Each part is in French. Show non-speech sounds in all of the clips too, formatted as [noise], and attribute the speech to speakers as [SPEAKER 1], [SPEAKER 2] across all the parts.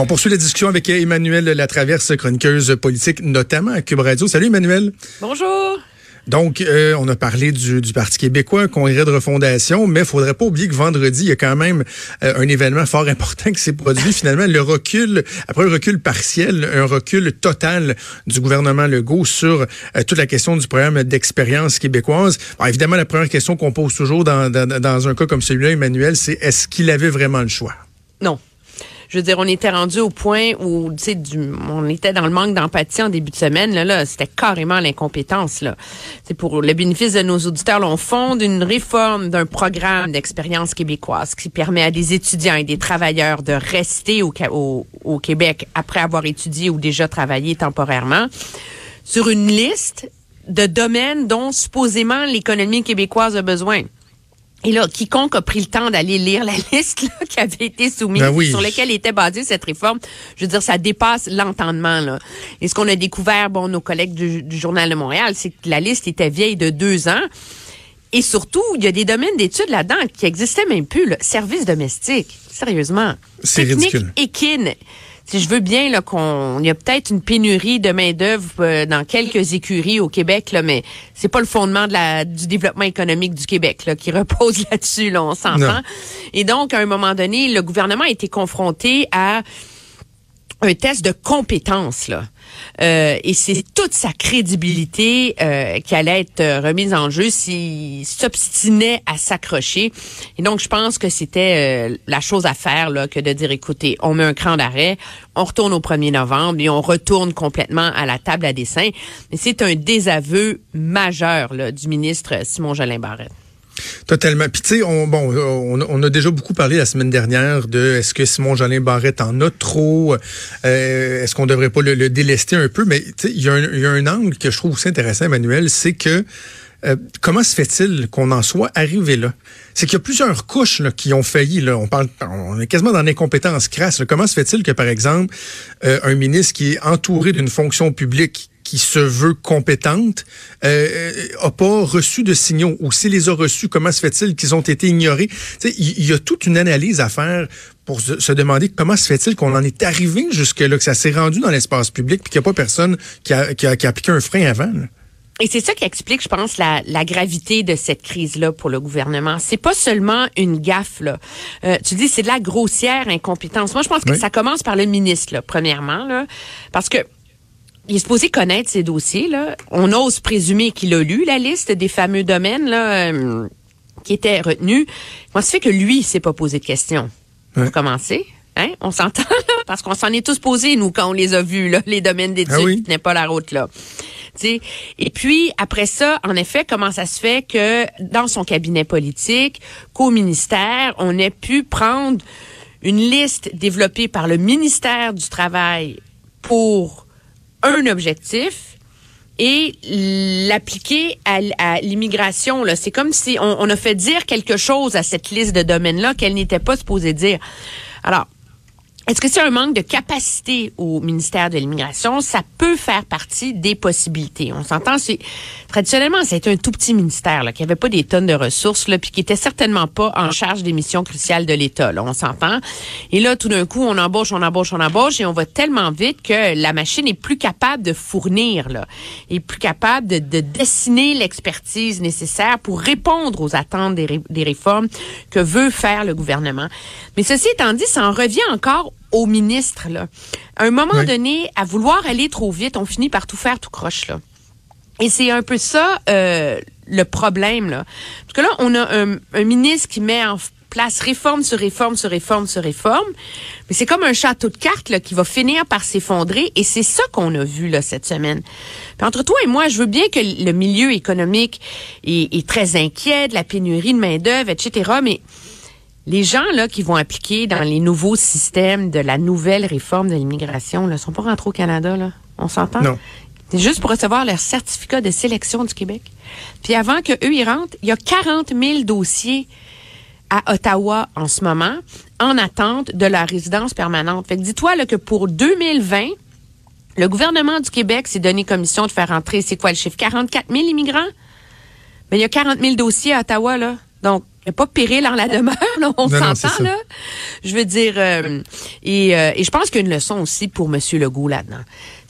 [SPEAKER 1] On poursuit la discussion avec Emmanuel Latraverse, chroniqueuse politique, notamment à Cube Radio. Salut Emmanuel.
[SPEAKER 2] Bonjour.
[SPEAKER 1] Donc, euh, on a parlé du, du Parti québécois, congrès de refondation, mais il faudrait pas oublier que vendredi, il y a quand même euh, un événement fort [laughs] important qui s'est produit. Finalement, le recul, après un recul partiel, un recul total du gouvernement Legault sur euh, toute la question du programme d'expérience québécoise. Évidemment, la première question qu'on pose toujours dans, dans, dans un cas comme celui-là, Emmanuel, c'est est-ce qu'il avait vraiment le choix?
[SPEAKER 2] Non je veux dire, on était rendu au point où, tu sais, on était dans le manque d'empathie en début de semaine. Là, c'était carrément l'incompétence. C'est pour le bénéfice de nos auditeurs. On fonde une réforme d'un programme d'expérience québécoise qui permet à des étudiants et des travailleurs de rester au, au, au Québec après avoir étudié ou déjà travaillé temporairement sur une liste de domaines dont supposément l'économie québécoise a besoin. Et là, quiconque a pris le temps d'aller lire la [laughs] liste là, qui avait été soumise,
[SPEAKER 1] Ben oui.
[SPEAKER 2] sur laquelle était basée cette réforme, je veux dire, ça dépasse l'entendement. Là. Et ce qu'on a découvert, bon, nos collègues du, du Journal de Montréal, c'est que la liste était vieille de deux ans. Et surtout, il y a des domaines d'études là-dedans qui existaient même plus. Là. Service domestique, sérieusement.
[SPEAKER 1] C'est
[SPEAKER 2] Technique
[SPEAKER 1] ridicule.
[SPEAKER 2] équine. Si je veux bien là qu'on il y a peut-être une pénurie de main d'œuvre euh, dans quelques écuries au Québec là, mais c'est pas le fondement de la du développement économique du Québec là qui [laughs] repose là-dessus là, on s'entend. Et donc à un moment donné, le gouvernement a été confronté à un test de compétence là. Euh, et c'est toute sa crédibilité euh, qui allait être euh, remise en jeu s'il s'obstinait à s'accrocher. Et donc, je pense que c'était euh, la chose à faire là, que de dire, écoutez, on met un cran d'arrêt, on retourne au 1er novembre et on retourne complètement à la table à dessin. Mais c'est un désaveu majeur là, du ministre Simon Jolin Barrette.
[SPEAKER 1] Totalement. Puis tu on, bon, on, a déjà beaucoup parlé la semaine dernière de est-ce que Simon Jolin Barrette en a trop, euh, est-ce qu'on devrait pas le, le délester un peu, mais tu il y, a un- angle que je trouve aussi intéressant, Emmanuel, c'est que euh, comment se fait-il qu'on en soit arrivé là? C'est qu'il y a plusieurs couches qui ont failli. Là. On parle, on est quasiment dans l'incompétence crasse. là. Comment se fait-il que, par exemple, euh, un ministre qui est entouré d'une fonction publique qui se veut compétente euh, a pas reçu de signaux ou s'il les a reçus, comment se fait-il qu'ils ont été ignorés? Il y, a toute une analyse à faire pour se, se demander comment se fait-il qu'on en est arrivé jusque-là, que ça s'est rendu dans l'espace public puis qu'il n'y a pas personne qui a, qui a, qui a appliqué un frein avant. là.
[SPEAKER 2] Et c'est ça qui explique, je pense, la, la gravité de cette crise-là pour le gouvernement. C'est pas seulement une gaffe, là. Euh, tu dis, c'est de la grossière incompétence. Moi, je pense que
[SPEAKER 1] Oui.
[SPEAKER 2] ça commence par le ministre, là, premièrement, là, parce que il est supposé connaître ces dossiers, là. On ose présumer qu'il a lu la liste des fameux domaines, là, euh, qui étaient retenus. Moi, ça fait que lui, il s'est pas posé de questions?
[SPEAKER 1] Ouais.
[SPEAKER 2] Pour commencer. Hein? On s'entend? Parce qu'on s'en est tous posés, nous, quand on les a vus, là, les domaines d'études
[SPEAKER 1] Ah oui?
[SPEAKER 2] qui tenaient pas la route, là. Tu sais. Et puis, après ça, en effet, comment ça se fait que dans son cabinet politique, qu'au ministère, on ait pu prendre une liste développée par le ministère du Travail pour un objectif et l'appliquer à, à l'immigration. C'est comme si on, on a fait dire quelque chose à cette liste de domaines-là qu'elle n'était pas supposée dire. Alors, est-ce que c'est un manque de capacité au ministère de l'immigration? Ça peut faire partie des possibilités. On s'entend, c'est traditionnellement, c'est un tout petit ministère là, qui avait pas des tonnes de ressources, là, puis qui était certainement pas en charge des missions cruciales de l'État. Là, on s'entend. Et là, tout d'un coup, on embauche, on embauche, on embauche, et on va tellement vite que la machine est plus capable de fournir, là, est plus capable de, de dessiner l'expertise nécessaire pour répondre aux attentes des réformes que veut faire le gouvernement. Mais ceci étant dit, ça en revient encore au ministre. Là. À un moment
[SPEAKER 1] Oui.
[SPEAKER 2] donné, à vouloir aller trop vite, on finit par tout faire tout croche. Là. Et c'est un peu ça euh, le problème. Là. Parce que là, on a un, un ministre qui met en place réforme sur réforme sur réforme sur réforme. Mais c'est comme un château de cartes là, qui va finir par s'effondrer. Et c'est ça qu'on a vu là, cette semaine. Puis entre toi et moi, je veux bien que le milieu économique est, est très inquiet de la pénurie de main-d'œuvre, etc. Mais les gens là qui vont appliquer dans les nouveaux systèmes de la nouvelle réforme de l'immigration ne sont pas rentrés au Canada. Là. On s'entend?
[SPEAKER 1] Non.
[SPEAKER 2] C'est juste pour recevoir leur certificat de sélection du Québec. Puis avant que eux y rentrent, il y a 40 000 dossiers à Ottawa en ce moment en attente de leur résidence permanente. Fait que dis-toi là, que pour 2020, le gouvernement du Québec s'est donné commission de faire rentrer, c'est quoi le chiffre? 44 000 immigrants? Mais il y a 40 000 dossiers à Ottawa, là. Donc, il n'y a pas péril en la demeure, là, on s'entend, là. Je veux dire, euh, et, euh, et je pense qu'il y a une leçon aussi pour M. Legault là-dedans.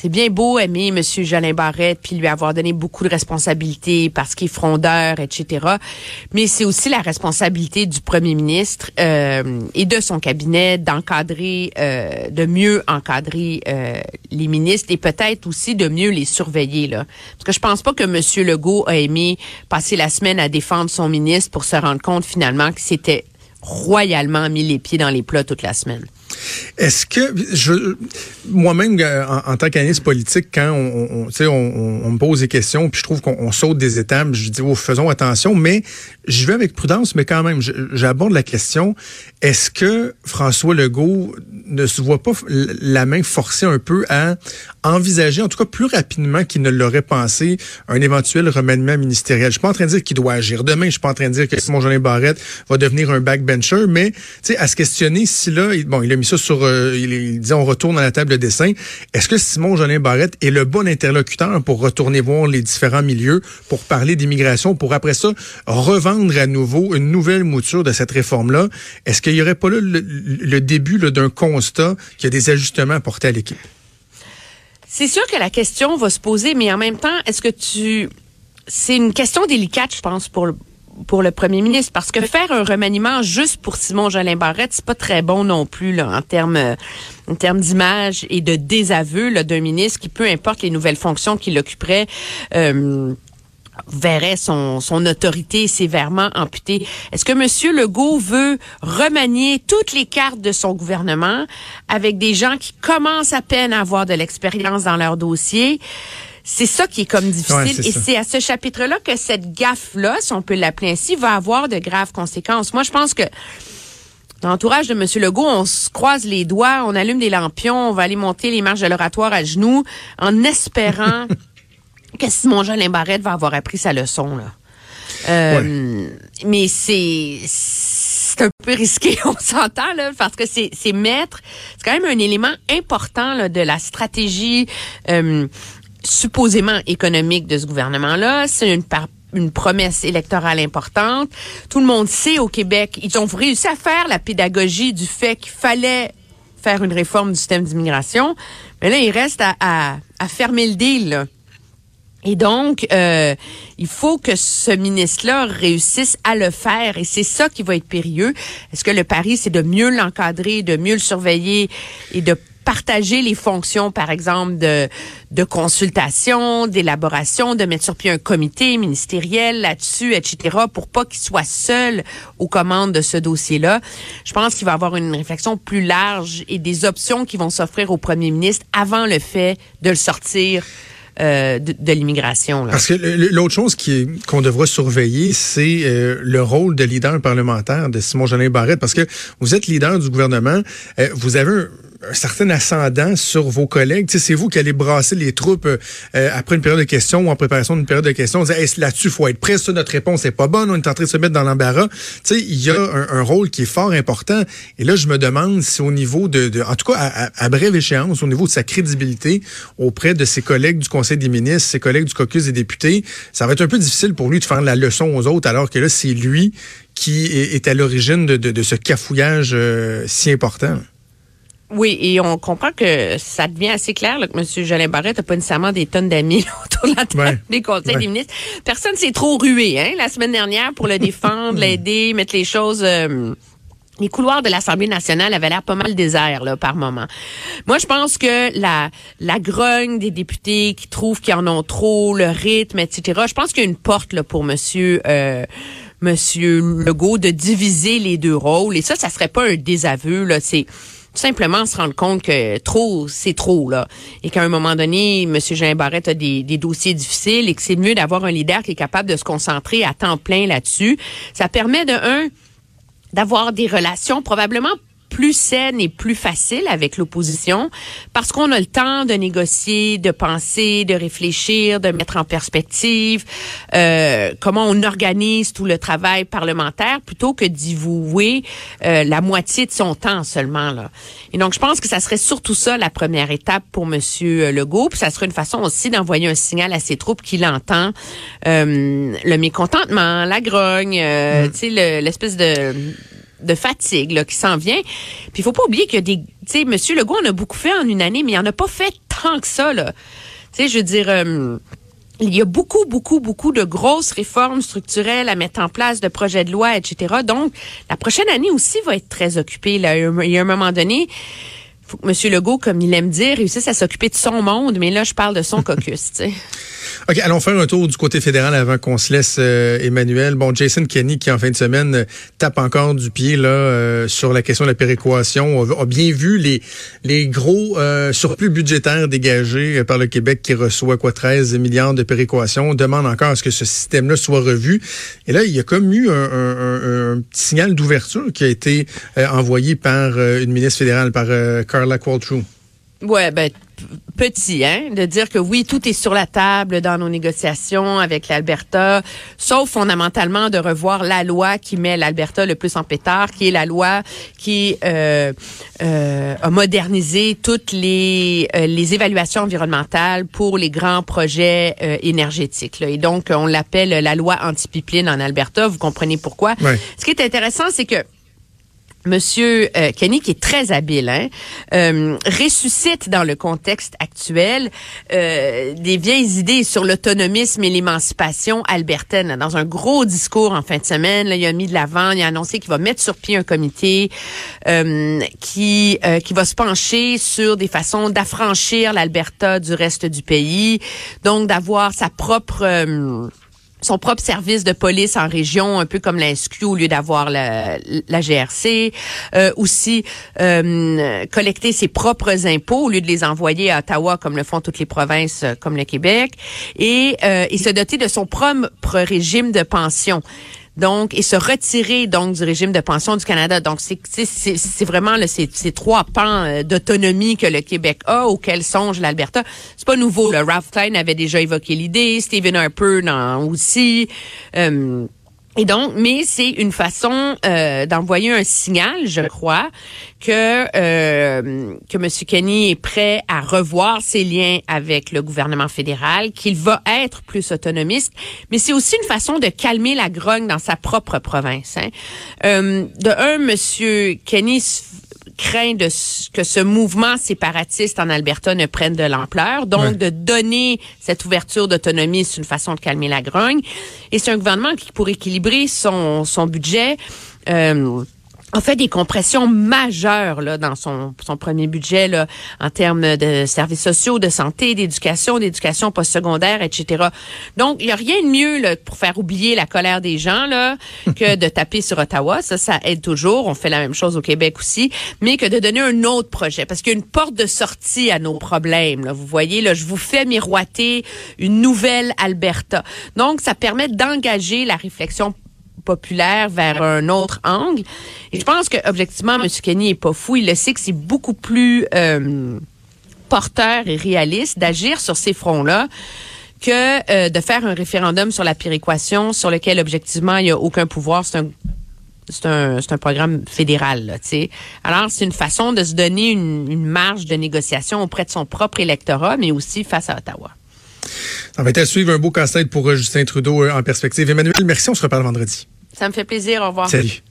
[SPEAKER 2] C'est bien beau aimer M. Jolin Barrette puis lui avoir donné beaucoup de responsabilités parce qu'il est frondeur, etc. Mais c'est aussi la responsabilité du premier ministre euh, et de son cabinet d'encadrer, euh, de mieux encadrer euh, les ministres et peut-être aussi de mieux les surveiller. Là. Parce que je pense pas que M. Legault a aimé passer la semaine à défendre son ministre pour se rendre compte finalement qu'il s'était royalement mis les pieds dans les plats toute la semaine.
[SPEAKER 1] Est-ce que moi-même euh, en, tant qu'analyste politique, quand on, me pose des questions, puis je trouve qu'on on saute des étapes, je dis faisons attention, mais je vais avec prudence, mais quand même, j'aborde la question est-ce que François Legault ne se voit pas la main forcée un peu à envisager, en tout cas plus rapidement qu'il ne l'aurait pensé, un éventuel remaniement ministériel? Je suis pas en train de dire qu'il doit agir demain. Je suis pas en train de dire que Simon Jolin Barrette va devenir un backbencher, mais à se questionner si là, bon, il a mis sur, euh, il, dit on retourne à la table de dessin. Est-ce que Simon Jolin Barrette est le bon interlocuteur pour retourner voir les différents milieux, pour parler d'immigration, pour après ça revendre à nouveau une nouvelle mouture de cette réforme-là? Est-ce qu'il y aurait pas là le, début d'un constat qu'il y a des ajustements à porter à l'équipe?
[SPEAKER 2] C'est sûr que la question va se poser, mais en même temps, est-ce que tu... C'est une question délicate, je pense, pour le, pour le premier ministre, parce que faire un remaniement juste pour Simon Jolin Barrette, c'est pas très bon non plus là, en termes euh, en termes d'image et de désaveu d'un ministre qui, peu importe les nouvelles fonctions qu'il occuperait, euh, verrait son, son autorité sévèrement amputée. Est-ce que M. Legault veut remanier toutes les cartes de son gouvernement avec des gens qui commencent à peine à avoir de l'expérience dans leur dossier? C'est ça qui est comme difficile.
[SPEAKER 1] Ouais,
[SPEAKER 2] et c'est à ce chapitre-là que cette gaffe-là, si on peut l'appeler ainsi, va avoir de graves conséquences. Moi, je pense que dans l'entourage de M. Legault, on se croise les doigts, on allume des lampions, on va aller monter les marches de l'oratoire à genoux en espérant [laughs] que Simon Jolin Barrette va avoir appris sa leçon. Là. Euh, Mais c'est c'est un peu risqué, [laughs] on s'entend là, parce que c'est c'est mettre, c'est quand même un élément important là, de la stratégie euh, supposément économique de ce gouvernement-là. C'est une une promesse électorale importante. Tout le monde sait au Québec, ils ont réussi à faire la pédagogie du fait qu'il fallait faire une réforme du système d'immigration. Mais là, il reste à, à, à fermer le deal. là. Et donc, euh, il faut que ce ministre-là réussisse à le faire. Et c'est ça qui va être périlleux. Est-ce que le pari, c'est de mieux l'encadrer, de mieux le surveiller et de partager les fonctions, par exemple, de, consultation, d'élaboration, de mettre sur pied un comité ministériel là-dessus, etc., pour pas qu'il soit seul aux commandes de ce dossier-là. Je pense qu'il va avoir une réflexion plus large et des options qui vont s'offrir au premier ministre avant le fait de le sortir euh, de, de l'immigration.
[SPEAKER 1] Parce que l'autre chose qu'on devra surveiller, c'est euh, le rôle de leader parlementaire de Simon Jolin Barrette. Parce que vous êtes leader du gouvernement, euh, vous avez un, un certain ascendant sur vos collègues. C'est vous qui allez brasser les troupes euh, euh, après une période de questions ou en préparation d'une période de questions. Vous dites, Hey, là-dessus, faut être prêt. Ça, notre réponse est pas bonne. On est en train de se mettre dans l'embarras. Tu sais, il y a un, un rôle qui est fort important. Et là, je me demande si au niveau de, de- en tout cas, à, à- à brève échéance, au niveau de sa crédibilité auprès de ses collègues du Conseil des ministres, ses collègues du caucus des députés, ça va être un peu difficile pour lui de faire la leçon aux autres, alors que là, c'est lui qui est, est à l'origine de, de- de ce cafouillage euh, si important.
[SPEAKER 2] Oui, et on comprend que ça devient assez clair là, que M. Jolin Barrette n'a pas nécessairement des tonnes d'amis [laughs] autour de la table
[SPEAKER 1] Ouais.
[SPEAKER 2] des conseils
[SPEAKER 1] Ouais.
[SPEAKER 2] des ministres. Personne s'est trop rué hein, la semaine dernière pour le [laughs] défendre, l'aider, mettre les choses... euh, les couloirs de l'Assemblée nationale avaient l'air pas mal déserts là, par moment. Moi, je pense que la, la grogne des députés qui trouvent qu'ils en ont trop, le rythme, etc., je pense qu'il y a une porte là, pour monsieur, euh, monsieur Legault de diviser les deux rôles. Et ça, ça serait pas un désaveu. Là. C'est simplement se rendre compte que trop, c'est trop. là Et qu'à un moment donné, M. Jean Barrette a des, des dossiers difficiles et que c'est mieux d'avoir un leader qui est capable de se concentrer à temps plein là-dessus. Ça permet de, un, d'avoir des relations probablement plus saine et plus facile avec l'opposition parce qu'on a le temps de négocier, de penser, de réfléchir, de mettre en perspective euh, comment on organise tout le travail parlementaire plutôt que d'y vouer euh, la moitié de son temps seulement. Là. Et donc, je pense que ça serait surtout ça la première étape pour Monsieur Legault. Puis ça serait une façon aussi d'envoyer un signal à ses troupes qu'il entend euh, le mécontentement, la grogne, euh, mm. tu sais, l'espèce de de fatigue là, qui s'en vient. Puis il faut pas oublier que des, tu sais, Monsieur Legault en a beaucoup fait en une année, mais il en a pas fait tant que ça là. Tu sais, je veux dire. Euh, il y a beaucoup, beaucoup, beaucoup de grosses réformes structurelles à mettre en place, de projets de loi, etc. Donc, la prochaine année aussi va être très occupée. Là. Il y a un moment donné, faut que M. Legault, comme il aime dire, réussisse à s'occuper de son monde, mais là, je parle de son [laughs] caucus.
[SPEAKER 1] OK, allons faire un tour du côté fédéral avant qu'on se laisse, euh, Emmanuel. Bon, Jason Kenney, qui en fin de semaine tape encore du pied là euh, sur la question de la péréquation, a, bien vu les, les gros euh, surplus budgétaires dégagés par le Québec qui reçoit quoi 13 milliards de péréquation. On demande encore à ce que ce système-là soit revu. Et là, il y a comme eu un, un, petit signal d'ouverture qui a été envoyé par une ministre fédérale, par Carla Qualtrough.
[SPEAKER 2] Ouais, ben petit, hein, de dire que oui, tout est sur la table dans nos négociations avec l'Alberta, sauf fondamentalement de revoir la loi qui met l'Alberta le plus en pétard, qui est la loi qui euh, euh, a modernisé toutes les euh, les évaluations environnementales pour les grands projets énergétiques. Là. Et donc, on l'appelle la loi anti-pipeline en Alberta. Vous comprenez pourquoi? Ce qui est intéressant, c'est que Monsieur euh, Kenny, qui est très habile, hein, euh, ressuscite dans le contexte actuel euh, des vieilles idées sur l'autonomisme et l'émancipation albertaine. Dans un gros discours en fin de semaine, là, il a mis de l'avant, il a annoncé qu'il va mettre sur pied un comité qui qui va se pencher sur des façons d'affranchir l'Alberta du reste du pays, donc d'avoir sa propre son propre service de police en région, un peu comme la SQ au lieu d'avoir la, la, GRC. Euh, aussi euh, collecter ses propres impôts au lieu de les envoyer à Ottawa comme le font toutes les provinces euh, comme le Québec. Et, euh, et se doter de son propre régime de pension donc et se retirer donc du régime de pension du Canada. Donc c'est c'est vraiment là, ces, trois pans euh, d'autonomie que le Québec a auxquels songe l'Alberta. C'est pas nouveau. Le Ralph Klein avait déjà évoqué l'idée, Stephen Harper non, aussi. Euh, et donc, mais c'est une façon euh, d'envoyer un signal, je crois, que euh, que M. Kenny est prêt à revoir ses liens avec le gouvernement fédéral, qu'il va être plus autonomiste, mais c'est aussi une façon de calmer la grogne dans sa propre province. Hein. Euh, de un, M. Kenny craint de, que ce mouvement séparatiste en Alberta ne prenne de l'ampleur. Donc, de donner cette ouverture d'autonomie, c'est une façon de calmer la grogne. Et c'est un gouvernement qui, pour équilibrer son, son budget, euh, a fait des compressions majeures là, dans son, son premier budget là, en termes de services sociaux, de santé, d'éducation, d'éducation postsecondaire, etc. Donc, il n'y a rien de mieux là, pour faire oublier la colère des gens là, [laughs] que de taper sur Ottawa. Ça, ça aide toujours. On fait la même chose au Québec aussi. Mais que de donner un autre projet. Parce qu'il y a une porte de sortie à nos problèmes. Là. Vous voyez, là, je vous fais miroiter une nouvelle Alberta. Donc, ça permet d'engager la réflexion vers un autre angle. Et je pense que objectivement, M. Kenny est pas fou. Il le sait que c'est beaucoup plus euh, porteur et réaliste d'agir sur ces fronts-là que euh, de faire un référendum sur la péréquation sur lequel objectivement il n'y a aucun pouvoir. C'est un programme fédéral. Alors, c'est une façon de se donner une, une marge de négociation auprès de son propre électorat, mais aussi face à Ottawa.
[SPEAKER 1] Ça va être à suivre un beau casse-tête pour euh, Justin Trudeau en perspective. Emmanuel, merci. On se reparle vendredi.
[SPEAKER 2] Ça me fait plaisir. Au revoir.
[SPEAKER 1] Salut.